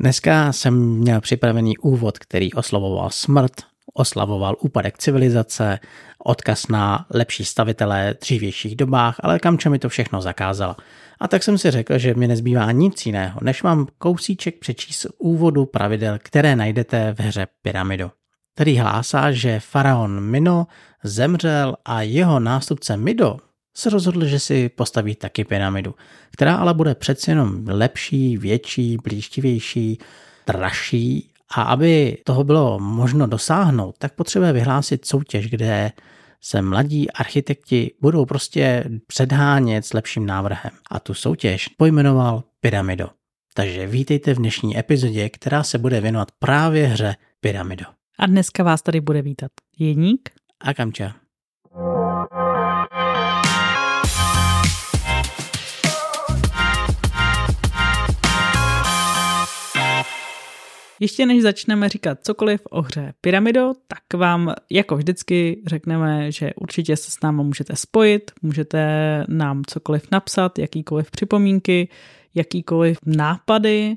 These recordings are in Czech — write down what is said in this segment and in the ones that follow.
Dneska jsem měl připravený úvod, který oslavoval smrt, oslavoval úpadek civilizace, odkaz na lepší stavitele dřívějších dobách, ale Kamča mi to všechno zakázala. A tak jsem si řekl, že mi nezbývá nic jiného, než vám kousíček přečíst úvodu pravidel, které najdete v hře Pyramidu. Který hlásá, že faraon Mino zemřel a jeho nástupce Mido se rozhodl, že si postaví taky pyramidu, která ale bude přeci jenom lepší, větší, blížtivější, dražší a aby toho bylo možno dosáhnout, tak potřebuje vyhlásit soutěž, kde se mladí architekti budou prostě předhánět s lepším návrhem. A tu soutěž pojmenoval Pyramido. Takže vítejte v dnešní epizodě, která se bude věnovat právě hře Pyramido. A dneska vás tady bude vítat Jeník a Kamča. Ještě než začneme říkat cokoliv o hře Pyramido, tak vám jako vždycky řekneme, že určitě se s námi můžete spojit, můžete nám cokoliv napsat, jakýkoliv připomínky, jakýkoliv nápady,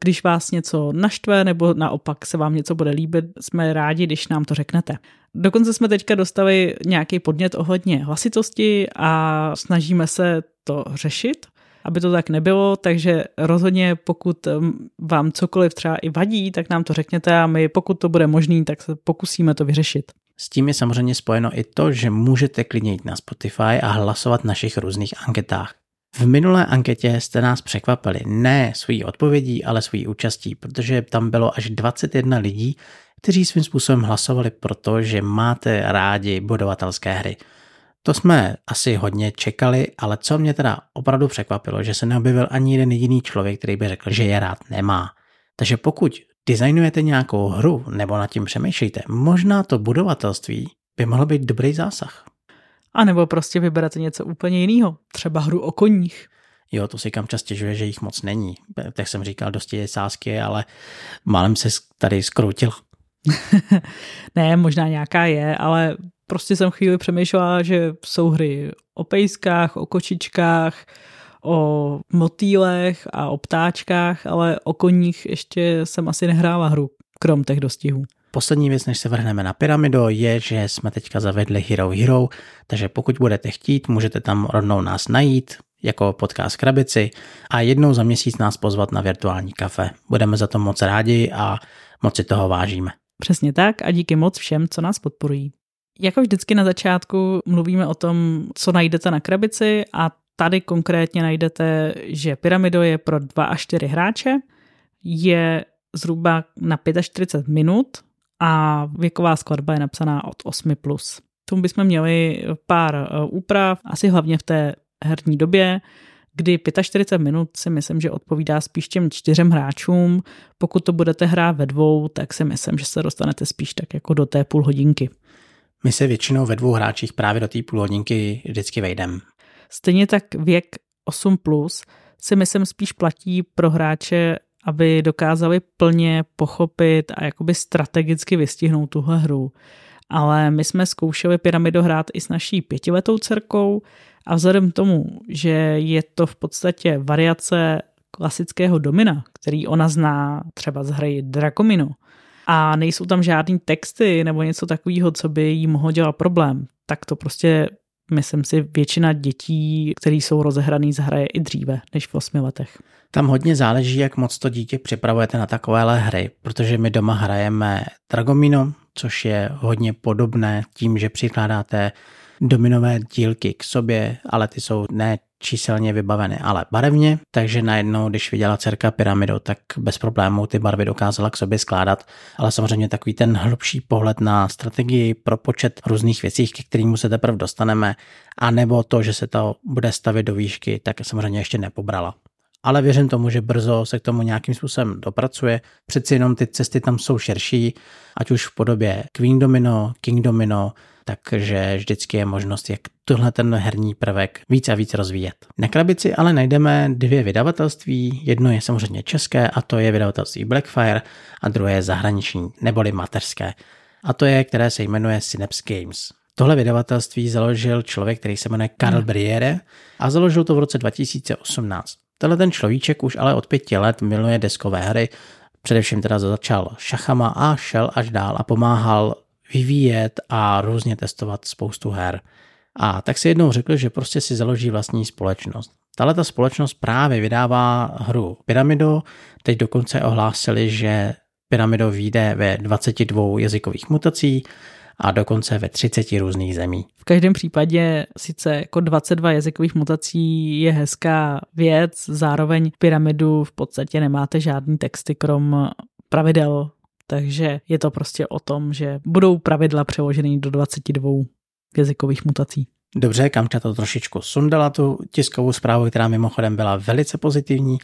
když vás něco naštve nebo naopak se vám něco bude líbit, jsme rádi, když nám to řeknete. Dokonce jsme teďka dostali nějaký podnět ohledně hlasitosti a snažíme se to řešit aby to tak nebylo, takže rozhodně pokud um, vám cokoliv třeba i vadí, tak nám to řekněte a my pokud to bude možný, tak se pokusíme to vyřešit. S tím je samozřejmě spojeno i to, že můžete klidně jít na Spotify a hlasovat v našich různých anketách. V minulé anketě jste nás překvapili ne svojí odpovědí, ale svojí účastí, protože tam bylo až 21 lidí, kteří svým způsobem hlasovali proto, že máte rádi budovatelské hry. To jsme asi hodně čekali, ale co mě teda opravdu překvapilo, že se neobjevil ani jeden jediný člověk, který by řekl, že je rád nemá. Takže pokud designujete nějakou hru nebo nad tím přemýšlíte, možná to budovatelství by mohlo být dobrý zásah. A nebo prostě vyberete něco úplně jiného, třeba hru o koních. Jo, to si kam častěžuje, že jich moc není. Tak jsem říkal, dosti je sásky, ale málem se tady skroutil. ne, možná nějaká je, ale prostě jsem chvíli přemýšlela, že jsou hry o pejskách, o kočičkách, o motýlech a o ptáčkách, ale o koních ještě jsem asi nehrála hru, krom těch dostihů. Poslední věc, než se vrhneme na Pyramido, je, že jsme teďka zavedli Hero Hero, takže pokud budete chtít, můžete tam rovnou nás najít, jako podcast Krabici a jednou za měsíc nás pozvat na virtuální kafe. Budeme za to moc rádi a moc si toho vážíme. Přesně tak a díky moc všem, co nás podporují. Jako vždycky na začátku mluvíme o tom, co najdete na krabici a tady konkrétně najdete, že Pyramido je pro 2 až 4 hráče, je zhruba na 45 minut a věková skladba je napsaná od 8+. Plus. Tomu bychom měli pár e, úprav, asi hlavně v té herní době, kdy 45 minut si myslím, že odpovídá spíš těm čtyřem hráčům. Pokud to budete hrát ve dvou, tak si myslím, že se dostanete spíš tak jako do té půl hodinky. My se většinou ve dvou hráčích právě do té půl hodinky vždycky vejdeme. Stejně tak věk 8 plus si myslím spíš platí pro hráče, aby dokázali plně pochopit a jakoby strategicky vystihnout tuhle hru. Ale my jsme zkoušeli pyramidu hrát i s naší pětiletou dcerkou a vzhledem tomu, že je to v podstatě variace klasického domina, který ona zná třeba z hry Dracomino, a nejsou tam žádný texty nebo něco takového, co by jí mohlo dělat problém, tak to prostě myslím si, většina dětí, které jsou rozehraný, zahraje i dříve než v osmi letech. Tam hodně záleží, jak moc to dítě připravujete na takovéhle hry, protože my doma hrajeme Dragomino, což je hodně podobné tím, že přikládáte dominové dílky k sobě, ale ty jsou ne číselně vybaveny, ale barevně, takže najednou, když viděla dcerka pyramidu, tak bez problémů ty barvy dokázala k sobě skládat, ale samozřejmě takový ten hlubší pohled na strategii pro počet různých věcí, ke kterým se teprve dostaneme, a nebo to, že se to bude stavit do výšky, tak samozřejmě ještě nepobrala ale věřím tomu, že brzo se k tomu nějakým způsobem dopracuje. Přeci jenom ty cesty tam jsou širší, ať už v podobě Queen Domino, King Domino, takže vždycky je možnost, jak tohle ten herní prvek víc a víc rozvíjet. Na krabici ale najdeme dvě vydavatelství, jedno je samozřejmě české a to je vydavatelství Blackfire a druhé je zahraniční, neboli mateřské. A to je, které se jmenuje Synapse Games. Tohle vydavatelství založil člověk, který se jmenuje Karl hmm. Briere a založil to v roce 2018. Tenhle ten človíček už ale od pěti let miluje deskové hry, především teda začal šachama a šel až dál a pomáhal vyvíjet a různě testovat spoustu her. A tak si jednou řekl, že prostě si založí vlastní společnost. Tahle ta společnost právě vydává hru Pyramido, teď dokonce ohlásili, že Pyramido vyjde ve 22 jazykových mutací a dokonce ve 30 různých zemí. V každém případě sice jako 22 jazykových mutací je hezká věc, zároveň pyramidu v podstatě nemáte žádný texty krom pravidel, takže je to prostě o tom, že budou pravidla přeloženy do 22 jazykových mutací. Dobře, Kamča to trošičku sundala tu tiskovou zprávu, která mimochodem byla velice pozitivní,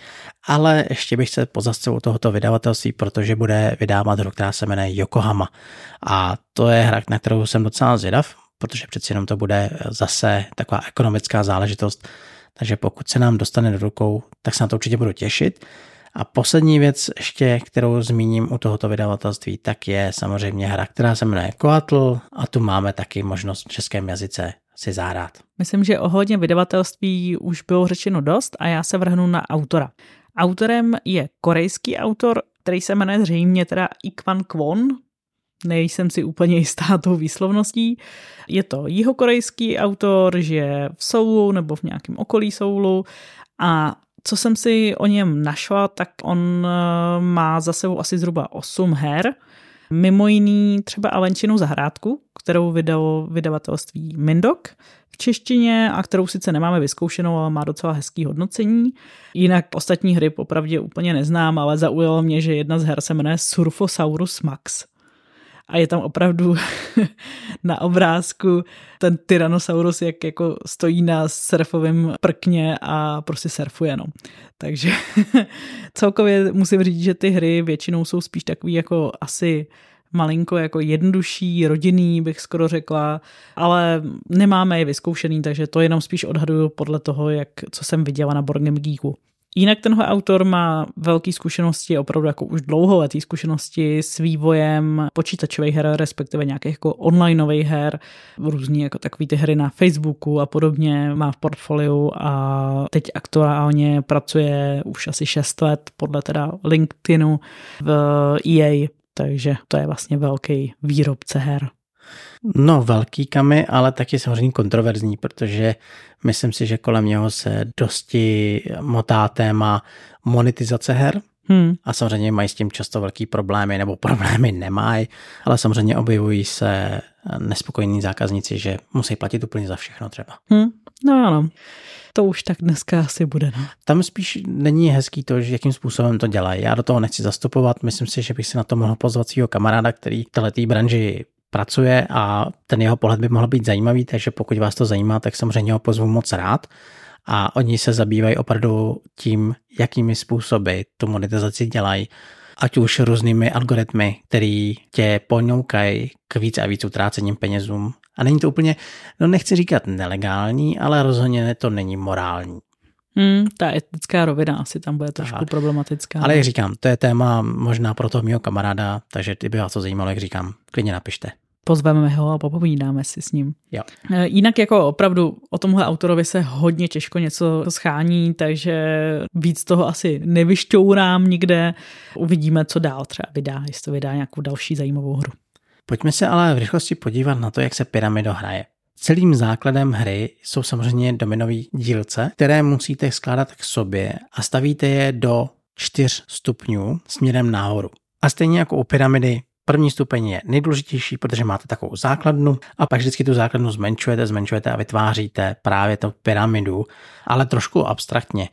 ale ještě bych se pozastavil tohoto vydavatelství, protože bude vydávat hru, která se jmenuje Yokohama. A to je hra, na kterou jsem docela zvědav, protože přeci jenom to bude zase taková ekonomická záležitost, takže pokud se nám dostane do rukou, tak se na to určitě budu těšit. A poslední věc ještě, kterou zmíním u tohoto vydavatelství, tak je samozřejmě hra, která se jmenuje Coatl a tu máme taky možnost v českém jazyce si zahrát. Myslím, že ohledně vydavatelství už bylo řečeno dost a já se vrhnu na autora. Autorem je korejský autor, který se jmenuje zřejmě teda Ikwan Kwon, nejsem si úplně jistá tou výslovností. Je to jihokorejský autor, žije v Soulu nebo v nějakém okolí Soulu a co jsem si o něm našla, tak on eh, má za sebou asi zhruba 8 her, mimo jiný třeba Alenčinu zahrádku, kterou vydalo vydavatelství Mindok v češtině a kterou sice nemáme vyzkoušenou, ale má docela hezký hodnocení. Jinak ostatní hry popravdě úplně neznám, ale zaujalo mě, že jedna z her se jmenuje Surfosaurus Max a je tam opravdu na obrázku ten Tyrannosaurus, jak jako stojí na surfovém prkně a prostě surfuje, no. Takže celkově musím říct, že ty hry většinou jsou spíš takový jako asi malinko jako jednodušší, rodinný, bych skoro řekla, ale nemáme je vyzkoušený, takže to jenom spíš odhaduju podle toho, jak, co jsem viděla na Board Game Geeku. Jinak tenhle autor má velké zkušenosti, opravdu jako už dlouholetý zkušenosti s vývojem počítačových her, respektive nějakých jako onlineových her, různý jako takový ty hry na Facebooku a podobně má v portfoliu a teď aktuálně pracuje už asi 6 let podle teda LinkedInu v EA, takže to je vlastně velký výrobce her. No, velký kamy, ale taky samozřejmě kontroverzní, protože myslím si, že kolem něho se dosti motá téma monetizace her. Hmm. A samozřejmě mají s tím často velký problémy, nebo problémy nemají, ale samozřejmě objevují se nespokojení zákazníci, že musí platit úplně za všechno třeba. Hmm. No ano. To už tak dneska asi bude. No. Tam spíš není hezký to, že jakým způsobem to dělají. Já do toho nechci zastupovat. Myslím si, že bych si na to mohl pozvat svého kamaráda, který v této branži pracuje a ten jeho pohled by mohl být zajímavý, takže pokud vás to zajímá, tak samozřejmě ho pozvu moc rád. A oni se zabývají opravdu tím, jakými způsoby tu monetizaci dělají, ať už různými algoritmy, který tě ponoukají k víc a víc utrácením penězům. A není to úplně, no nechci říkat nelegální, ale rozhodně to není morální. Hmm, ta etická rovina asi tam bude trošku tak. problematická. Ale jak říkám, to je téma možná pro toho mého kamaráda, takže kdyby vás to zajímalo, jak říkám, klidně napište. Pozveme ho a popovídáme si s ním. Jo. E, jinak jako opravdu o tomhle autorovi se hodně těžko něco schání, takže víc toho asi nevyšťourám nikde. Uvidíme, co dál třeba vydá, jestli to vydá nějakou další zajímavou hru. Pojďme se ale v rychlosti podívat na to, jak se Pyramido hraje. Celým základem hry jsou samozřejmě dominový dílce, které musíte skládat k sobě a stavíte je do čtyř stupňů směrem nahoru. A stejně jako u pyramidy, první stupeň je nejdůležitější, protože máte takovou základnu a pak vždycky tu základnu zmenšujete, zmenšujete a vytváříte právě tu pyramidu, ale trošku abstraktně.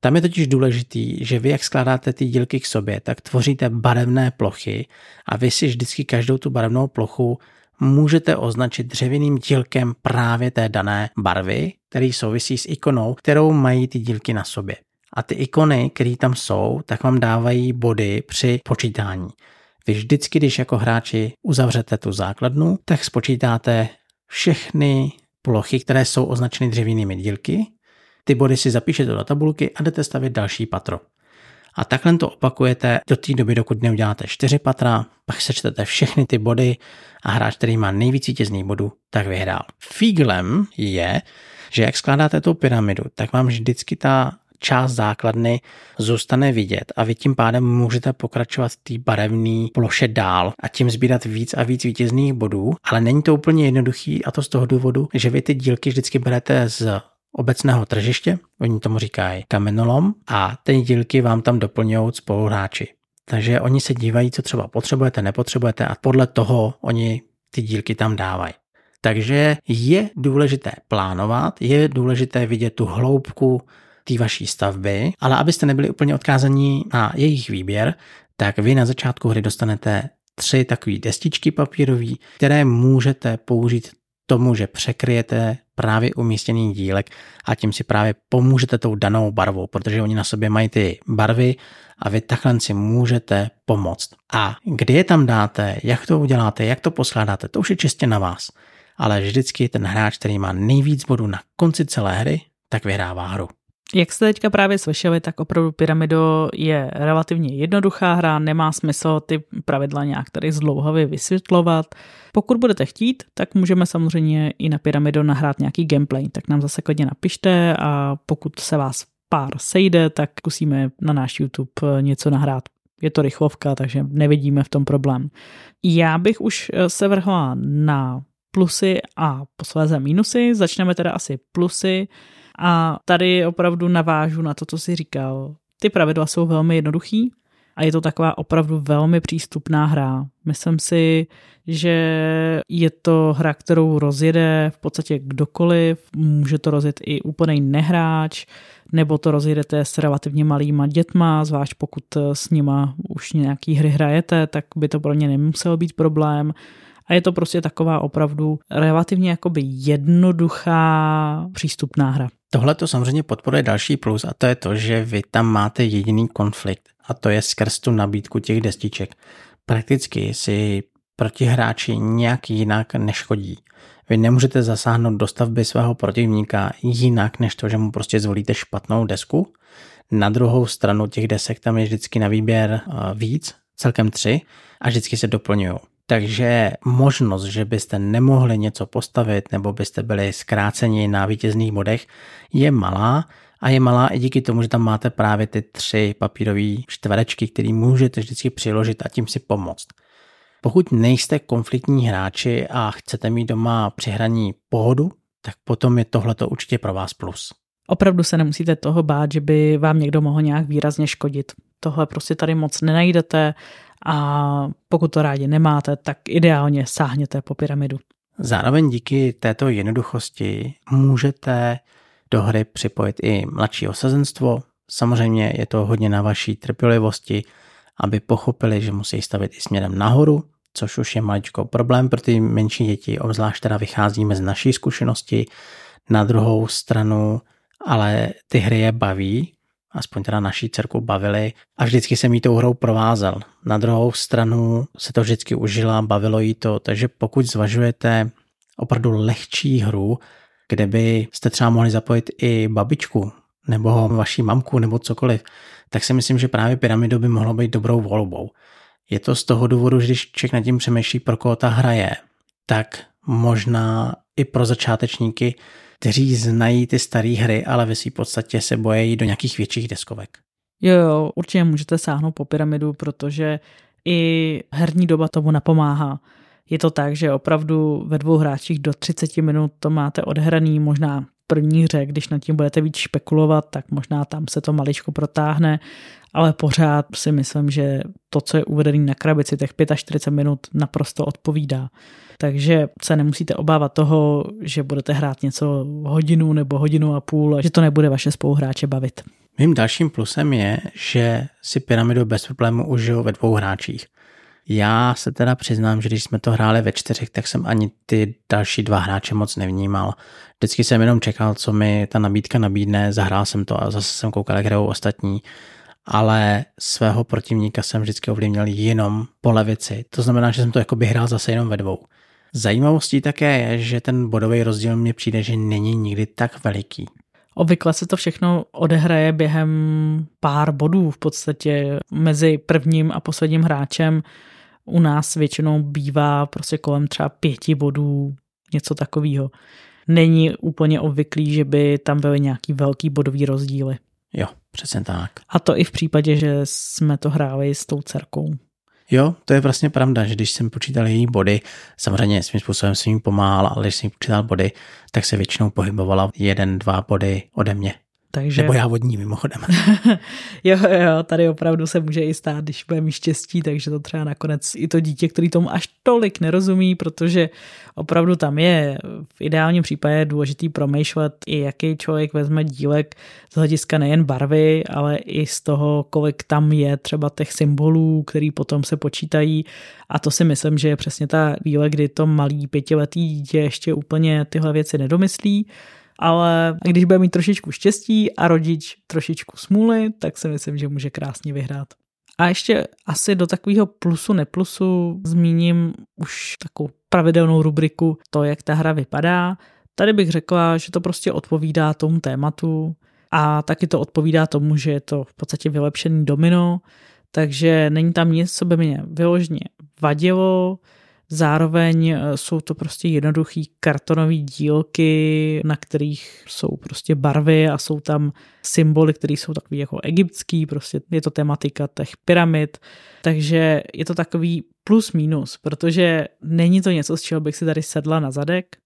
Tam je totiž důležitý, že vy, jak skládáte ty dílky k sobě, tak tvoříte barevné plochy a vy si vždycky každou tu barevnou plochu můžete označit dřevěným dílkem právě té dané barvy, který souvisí s ikonou, kterou mají ty dílky na sobě. A ty ikony, které tam jsou, tak vám dávají body při počítání. Vy vždycky, když jako hráči uzavřete tu základnu, tak spočítáte všechny plochy, které jsou označeny dřevěnými dílky. Ty body si zapíšete do tabulky a jdete stavit další patro. A takhle to opakujete do té doby, dokud neuděláte čtyři patra, pak sečtete všechny ty body a hráč, který má nejvíc vítězných bodů, tak vyhrál. Fíglem je, že jak skládáte tu pyramidu, tak vám vždycky ta část základny zůstane vidět a vy tím pádem můžete pokračovat v té barevné ploše dál a tím sbírat víc a víc vítězných bodů, ale není to úplně jednoduchý a to z toho důvodu, že vy ty dílky vždycky berete z obecného tržiště, oni tomu říkají kamenolom a ty dílky vám tam doplňují spoluhráči. Takže oni se dívají, co třeba potřebujete, nepotřebujete a podle toho oni ty dílky tam dávají. Takže je důležité plánovat, je důležité vidět tu hloubku té vaší stavby, ale abyste nebyli úplně odkázaní na jejich výběr, tak vy na začátku hry dostanete tři takové destičky papírové, které můžete použít tomu, že překryjete právě umístěný dílek a tím si právě pomůžete tou danou barvou, protože oni na sobě mají ty barvy a vy takhle si můžete pomoct. A kdy je tam dáte, jak to uděláte, jak to poskládáte, to už je čistě na vás. Ale vždycky ten hráč, který má nejvíc bodů na konci celé hry, tak vyhrává hru. Jak jste teďka právě slyšeli, tak opravdu Pyramido je relativně jednoduchá hra, nemá smysl ty pravidla nějak tady zdlouhavě vysvětlovat. Pokud budete chtít, tak můžeme samozřejmě i na Pyramido nahrát nějaký gameplay, tak nám zase klidně napište a pokud se vás pár sejde, tak zkusíme na náš YouTube něco nahrát. Je to rychlovka, takže nevidíme v tom problém. Já bych už se vrhla na plusy a posléze mínusy. Začneme teda asi plusy. A tady opravdu navážu na to, co jsi říkal. Ty pravidla jsou velmi jednoduchý a je to taková opravdu velmi přístupná hra. Myslím si, že je to hra, kterou rozjede v podstatě kdokoliv, může to rozjet i úplný nehráč, nebo to rozjedete s relativně malýma dětma, zvlášť pokud s nima už nějaký hry hrajete, tak by to pro ně nemusel být problém. A je to prostě taková opravdu relativně jakoby jednoduchá přístupná hra. Tohle to samozřejmě podporuje další plus a to je to, že vy tam máte jediný konflikt a to je skrz tu nabídku těch destiček. Prakticky si protihráči nějak jinak neškodí. Vy nemůžete zasáhnout do stavby svého protivníka jinak, než to, že mu prostě zvolíte špatnou desku. Na druhou stranu těch desek tam je vždycky na výběr eh, víc, celkem tři, a vždycky se doplňují. Takže možnost, že byste nemohli něco postavit nebo byste byli zkráceni na vítězných bodech, je malá a je malá i díky tomu, že tam máte právě ty tři papírové čtverečky, které můžete vždycky přiložit a tím si pomoct. Pokud nejste konfliktní hráči a chcete mít doma při hraní pohodu, tak potom je tohleto určitě pro vás plus. Opravdu se nemusíte toho bát, že by vám někdo mohl nějak výrazně škodit. Tohle prostě tady moc nenajdete a pokud to rádi nemáte, tak ideálně sáhněte po pyramidu. Zároveň díky této jednoduchosti můžete do hry připojit i mladší osazenstvo. Samozřejmě je to hodně na vaší trpělivosti, aby pochopili, že musí stavit i směrem nahoru, což už je maličko problém pro ty menší děti, obzvlášť teda vycházíme z naší zkušenosti. Na druhou stranu ale ty hry je baví, aspoň teda naší dcerku bavili a vždycky jsem jí tou hrou provázel. Na druhou stranu se to vždycky užila, bavilo jí to, takže pokud zvažujete opravdu lehčí hru, kde by jste třeba mohli zapojit i babičku, nebo vaší mamku, nebo cokoliv, tak si myslím, že právě Pyramido by mohlo být dobrou volbou. Je to z toho důvodu, že když člověk nad tím přemýšlí, pro koho ta hra je, tak možná i pro začátečníky kteří znají ty staré hry, ale ve své podstatě se bojí do nějakých větších deskovek. Jo, jo, určitě můžete sáhnout po pyramidu, protože i herní doba tomu napomáhá. Je to tak, že opravdu ve dvou hráčích do 30 minut to máte odhraný, možná první hře, když nad tím budete víc špekulovat, tak možná tam se to maličko protáhne, ale pořád si myslím, že to, co je uvedené na krabici, těch 45 minut naprosto odpovídá. Takže se nemusíte obávat toho, že budete hrát něco hodinu nebo hodinu a půl a že to nebude vaše spoluhráče bavit. Mým dalším plusem je, že si pyramidu bez problému užiju ve dvou hráčích. Já se teda přiznám, že když jsme to hráli ve čtyřech, tak jsem ani ty další dva hráče moc nevnímal. Vždycky jsem jenom čekal, co mi ta nabídka nabídne, zahrál jsem to a zase jsem koukal, jak hrajou ostatní ale svého protivníka jsem vždycky ovlivnil jenom po levici. To znamená, že jsem to jako by hrál zase jenom ve dvou. Zajímavostí také je, že ten bodový rozdíl mně přijde, že není nikdy tak veliký. Obvykle se to všechno odehraje během pár bodů v podstatě mezi prvním a posledním hráčem. U nás většinou bývá prostě kolem třeba pěti bodů, něco takového. Není úplně obvyklý, že by tam byly nějaký velký bodový rozdíly. Jo, přesně tak. A to i v případě, že jsme to hráli s tou dcerkou. Jo, to je vlastně pravda, že když jsem počítal její body, samozřejmě svým způsobem jsem jim pomáhal, ale když jsem počítal body, tak se většinou pohybovala jeden, dva body ode mě. Takže... Nebo já vodní mimochodem. jo, jo, tady opravdu se může i stát, když bude mít štěstí, takže to třeba nakonec i to dítě, který tomu až tolik nerozumí, protože opravdu tam je v ideálním případě důležitý promýšlet i jaký člověk vezme dílek z hlediska nejen barvy, ale i z toho, kolik tam je třeba těch symbolů, který potom se počítají a to si myslím, že je přesně ta chvíle, kdy to malý pětiletý dítě ještě úplně tyhle věci nedomyslí ale když bude mít trošičku štěstí a rodič trošičku smůly, tak si myslím, že může krásně vyhrát. A ještě asi do takového plusu neplusu zmíním už takovou pravidelnou rubriku to, jak ta hra vypadá. Tady bych řekla, že to prostě odpovídá tomu tématu a taky to odpovídá tomu, že je to v podstatě vylepšený domino, takže není tam nic, co by mě vyložně vadilo. Zároveň eh, jsou to prostě jednoduchý kartonové dílky, na kterých jsou prostě barvy a jsou tam symboly, které jsou takový jako egyptský, prostě je to tematika těch pyramid, takže je to takový plus minus, protože není to něco, z čeho bych si tady sedla na zadek,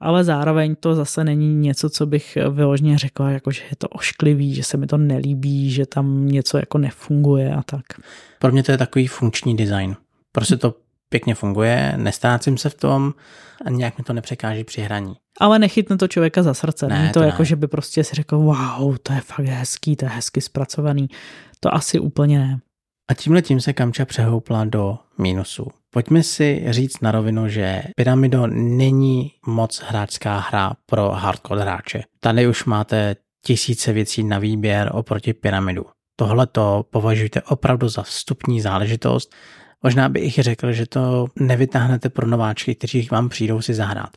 ale zároveň to zase není něco, co bych vyložně řekla, jako že je to ošklivý, že se mi to nelíbí, že tam něco jako nefunguje a tak. Pro mě to je takový funkční design. Prostě to pěkně funguje, nestácím se v tom a nějak mi to nepřekáží při hraní. Ale nechytne to člověka za srdce. Ne, Není to, to jako, ne. že by prostě si řekl, wow, to je fakt hezký, to je hezky zpracovaný. To asi úplně ne. A tímhle tím se Kamča přehoupla do mínusu. Pojďme si říct na rovinu, že Pyramido není moc hráčská hra pro hardcore hráče. Tady už máte tisíce věcí na výběr oproti Pyramidu. Tohle to považujte opravdu za vstupní záležitost Možná bych řekl, že to nevytáhnete pro nováčky, kteří vám přijdou si zahrát.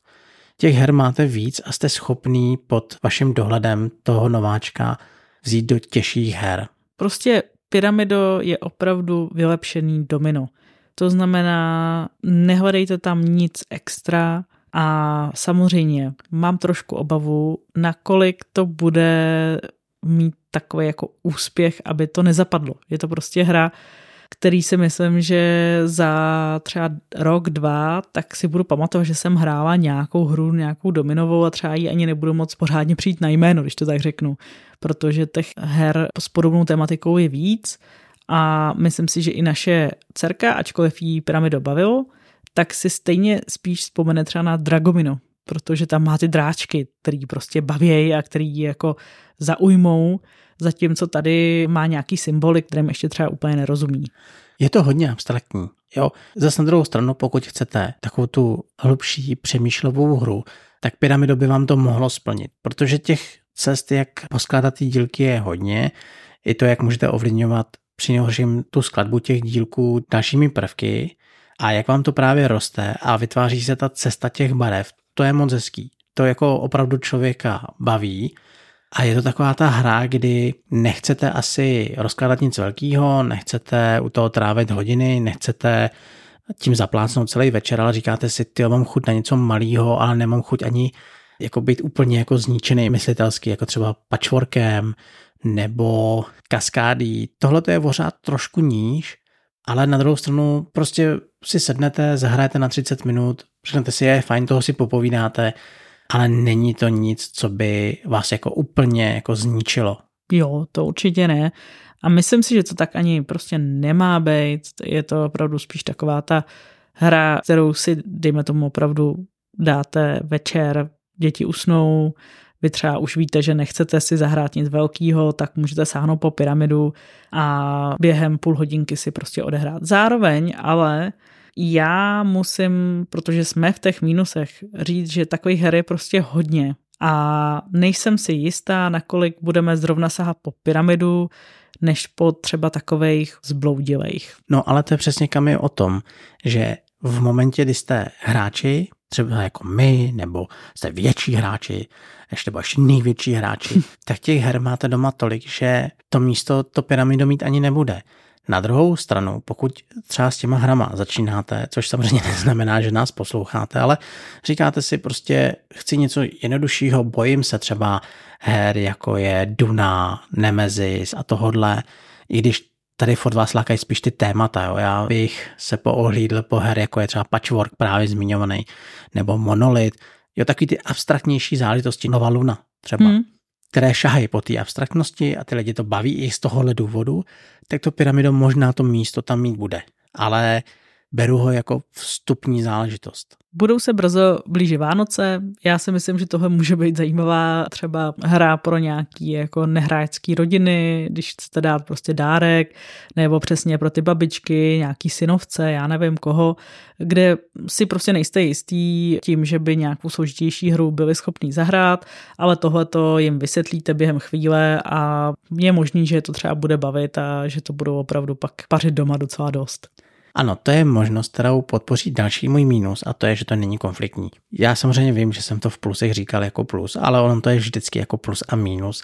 Těch her máte víc a jste schopný pod vaším dohledem toho nováčka vzít do těžších her. Prostě Pyramido je opravdu vylepšený domino. To znamená, nehledejte tam nic extra a samozřejmě mám trošku obavu, nakolik to bude mít takový jako úspěch, aby to nezapadlo. Je to prostě hra, který si myslím, že za třeba rok, dva, tak si budu pamatovat, že jsem hrála nějakou hru, nějakou dominovou a třeba ji ani nebudu moc pořádně přijít na jméno, když to tak řeknu, protože těch her s podobnou tematikou je víc. A myslím si, že i naše dcerka, ačkoliv jí pyramido bavilo, tak si stejně spíš vzpomene třeba na Dragomino, protože tam má ty dráčky, který prostě baví a který jako zaujmou zatímco tady má nějaký symboly, kterým ještě třeba úplně nerozumí. Je to hodně abstraktní. Jo, zase na druhou stranu, pokud chcete takovou tu hlubší přemýšlivou hru, tak Pyramido by vám to mohlo splnit, protože těch cest, jak poskládat ty dílky je hodně, i to, jak můžete ovlivňovat při tu skladbu těch dílků dalšími prvky a jak vám to právě roste a vytváří se ta cesta těch barev, to je moc hezký. To jako opravdu člověka baví a je to taková ta hra, kdy nechcete asi rozkládat nic velkého, nechcete u toho trávit hodiny, nechcete tím zaplácnout celý večer, ale říkáte si, ty mám chuť na něco malého, ale nemám chuť ani jako být úplně jako zničený myslitelsky, jako třeba patchworkem nebo kaskádí. Tohle to je pořád trošku níž, ale na druhou stranu prostě si sednete, zahrajete na 30 minut, řeknete si, je fajn, toho si popovídáte, ale není to nic, co by vás jako úplně jako zničilo. Jo, to určitě ne. A myslím si, že to tak ani prostě nemá být. Je to opravdu spíš taková ta hra, kterou si, dejme tomu, opravdu dáte večer, děti usnou, vy třeba už víte, že nechcete si zahrát nic velkého, tak můžete sáhnout po pyramidu a během půl hodinky si prostě odehrát. Zároveň ale já musím, protože jsme v těch mínusech, říct, že takových her je prostě hodně. A nejsem si jistá, nakolik budeme zrovna sahat po pyramidu, než po třeba takových zbloudilejch. No ale to je přesně kam je o tom, že v momentě, kdy jste hráči, třeba jako my, nebo jste větší hráči, ještě nebo ještě největší hráči, tak těch her máte doma tolik, že to místo to pyramido mít ani nebude. Na druhou stranu, pokud třeba s těma hrama začínáte, což samozřejmě neznamená, že nás posloucháte, ale říkáte si prostě, chci něco jednoduššího, bojím se třeba her, jako je Duna, Nemesis a tohodle, i když tady furt vás lákají spíš ty témata. Jo. Já bych se poohlídl po her, jako je třeba Patchwork právě zmiňovaný, nebo Monolith, jo, takový ty abstraktnější záležitosti, Nova Luna třeba, hmm. Které šahají po té abstraktnosti a ty lidi to baví i z tohohle důvodu, tak to pyramidou možná to místo tam mít bude. Ale beru ho jako vstupní záležitost. Budou se brzo blíže Vánoce. Já si myslím, že tohle může být zajímavá třeba hra pro nějaký jako nehráčský rodiny, když chcete dát prostě dárek, nebo přesně pro ty babičky, nějaký synovce, já nevím koho, kde si prostě nejste jistý tím, že by nějakou složitější hru byli schopní zahrát, ale tohle to jim vysvětlíte během chvíle a je možný, že to třeba bude bavit a že to budou opravdu pak pařit doma docela dost. Ano, to je možnost, kterou podpoří další můj mínus a to je, že to není konfliktní. Já samozřejmě vím, že jsem to v plusech říkal jako plus, ale ono to je vždycky jako plus a mínus.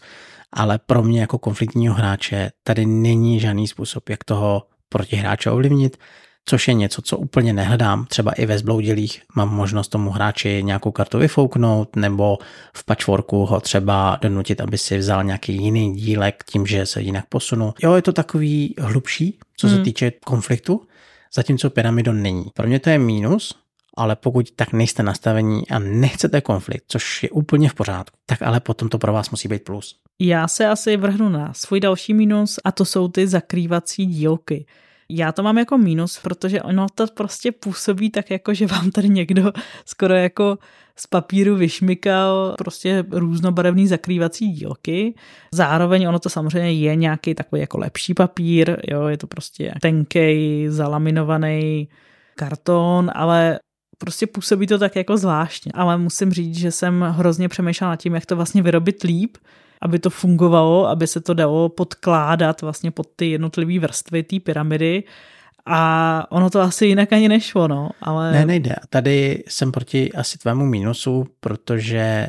Ale pro mě jako konfliktního hráče tady není žádný způsob, jak toho protihráče ovlivnit, což je něco, co úplně nehledám. Třeba i ve zbloudělých mám možnost tomu hráči nějakou kartu vyfouknout, nebo v patchworku ho třeba donutit, aby si vzal nějaký jiný dílek tím, že se jinak posunu. Jo, je to takový hlubší, co se hmm. týče konfliktu, zatímco pyramidon není. Pro mě to je mínus, ale pokud tak nejste nastavení a nechcete konflikt, což je úplně v pořádku, tak ale potom to pro vás musí být plus. Já se asi vrhnu na svůj další mínus a to jsou ty zakrývací dílky. Já to mám jako mínus, protože ono to prostě působí tak jako, že vám tady někdo skoro jako z papíru vyšmykal prostě různobarevný zakrývací dílky. Zároveň ono to samozřejmě je nějaký takový jako lepší papír, jo, je to prostě tenkej, zalaminovaný karton, ale prostě působí to tak jako zvláštně. Ale musím říct, že jsem hrozně přemýšlela nad tím, jak to vlastně vyrobit líp, aby to fungovalo, aby se to dalo podkládat vlastně pod ty jednotlivé vrstvy té pyramidy a ono to asi jinak ani nešlo, no, ale... Ne, nejde. Tady jsem proti asi tvému mínusu, protože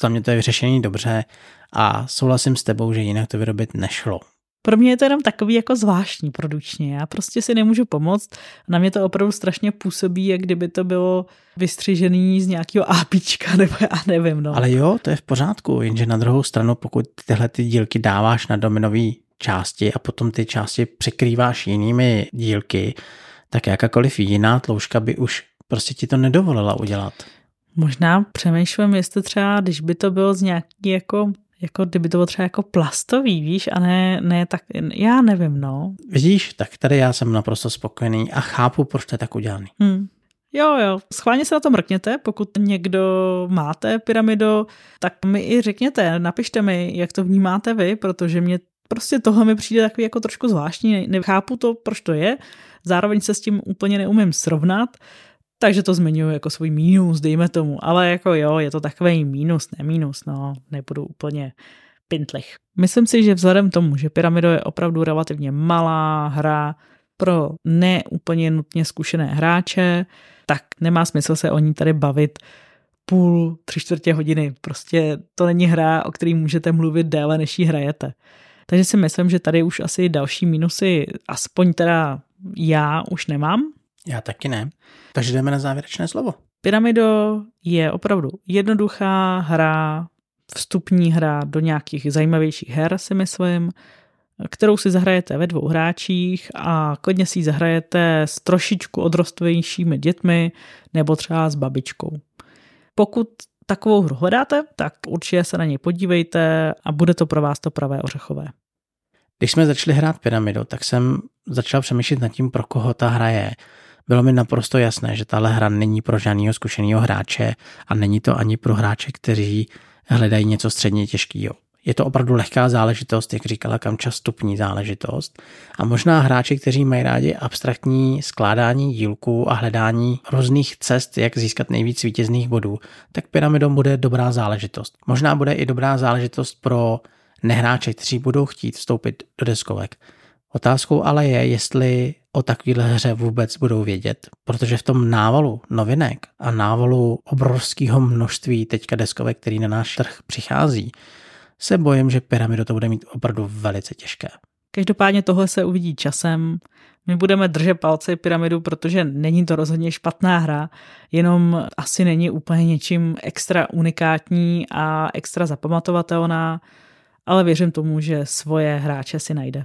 za mě to je vyřešení dobře a souhlasím s tebou, že jinak to vyrobit nešlo. Pro mě je to jenom takový jako zvláštní produkčně. Já prostě si nemůžu pomoct. Na mě to opravdu strašně působí, jak kdyby to bylo vystřižený z nějakého ápička, nebo já nevím. No. Ale jo, to je v pořádku, jenže na druhou stranu, pokud tyhle ty dílky dáváš na dominový části a potom ty části překrýváš jinými dílky, tak jakákoliv jiná tloušťka by už prostě ti to nedovolila udělat. Možná přemýšlím, jestli třeba, když by to bylo z nějaký jako jako kdyby to bylo třeba jako plastový, víš, a ne, ne tak, já nevím, no. Vidíš, tak tady já jsem naprosto spokojený a chápu, proč to je tak udělaný. Hmm. Jo, jo. Schválně se na to mrkněte, pokud někdo máte pyramido, tak mi i řekněte, napište mi, jak to vnímáte vy, protože mě prostě tohle mi přijde takový jako trošku zvláštní, nechápu to, proč to je, zároveň se s tím úplně neumím srovnat, takže to zmiňuji jako svůj mínus, dejme tomu, ale jako jo, je to takový mínus, ne mínus, no, nebudu úplně pintlich. Myslím si, že vzhledem tomu, že Pyramido je opravdu relativně malá hra pro neúplně nutně zkušené hráče, tak nemá smysl se o ní tady bavit půl, tři čtvrtě hodiny. Prostě to není hra, o který můžete mluvit déle, než ji hrajete. Takže si myslím, že tady už asi další minusy, aspoň teda já už nemám. Já taky ne. Takže jdeme na závěrečné slovo. Pyramido je opravdu jednoduchá hra, vstupní hra do nějakých zajímavějších her, si myslím, kterou si zahrajete ve dvou hráčích a klidně si ji zahrajete s trošičku odrostvějšími dětmi nebo třeba s babičkou. Pokud takovou hru hledáte, tak určitě se na něj podívejte a bude to pro vás to pravé ořechové. Když jsme začali hrát Pyramidu, tak jsem začal přemýšlet nad tím, pro koho ta hra je. Bylo mi naprosto jasné, že tahle hra není pro žádného zkušeného hráče a není to ani pro hráče, kteří hledají něco středně těžkého. Je to opravdu lehká záležitost, jak říkala Kamča, stupní záležitost. A možná hráči, kteří mají rádi abstraktní skládání dílků a hledání různých cest, jak získat nejvíc vítězných bodů, tak pyramidom bude dobrá záležitost. Možná bude i dobrá záležitost pro nehráče, kteří budou chtít vstoupit do deskovek. Otázkou ale je, jestli o takovéhle hře vůbec budou vědět, protože v tom návalu novinek a návalu obrovského množství teďka deskovek, který na náš trh přichází, se bojím, že pyramidu to bude mít opravdu velice těžké. Každopádně tohle se uvidí časem. My budeme držet palce pyramidu, protože není to rozhodně špatná hra, jenom asi není úplně něčím extra unikátní a extra zapamatovatelná, ale věřím tomu, že svoje hráče si najde.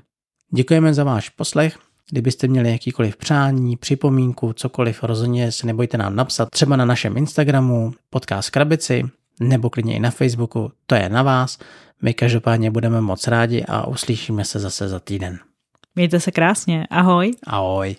Děkujeme za váš poslech. Kdybyste měli jakýkoliv přání, připomínku, cokoliv, rozhodně se nebojte nám napsat třeba na našem Instagramu, podcast Krabici, nebo klidně i na Facebooku, to je na vás. My každopádně budeme moc rádi a uslyšíme se zase za týden. Mějte se krásně. Ahoj. Ahoj.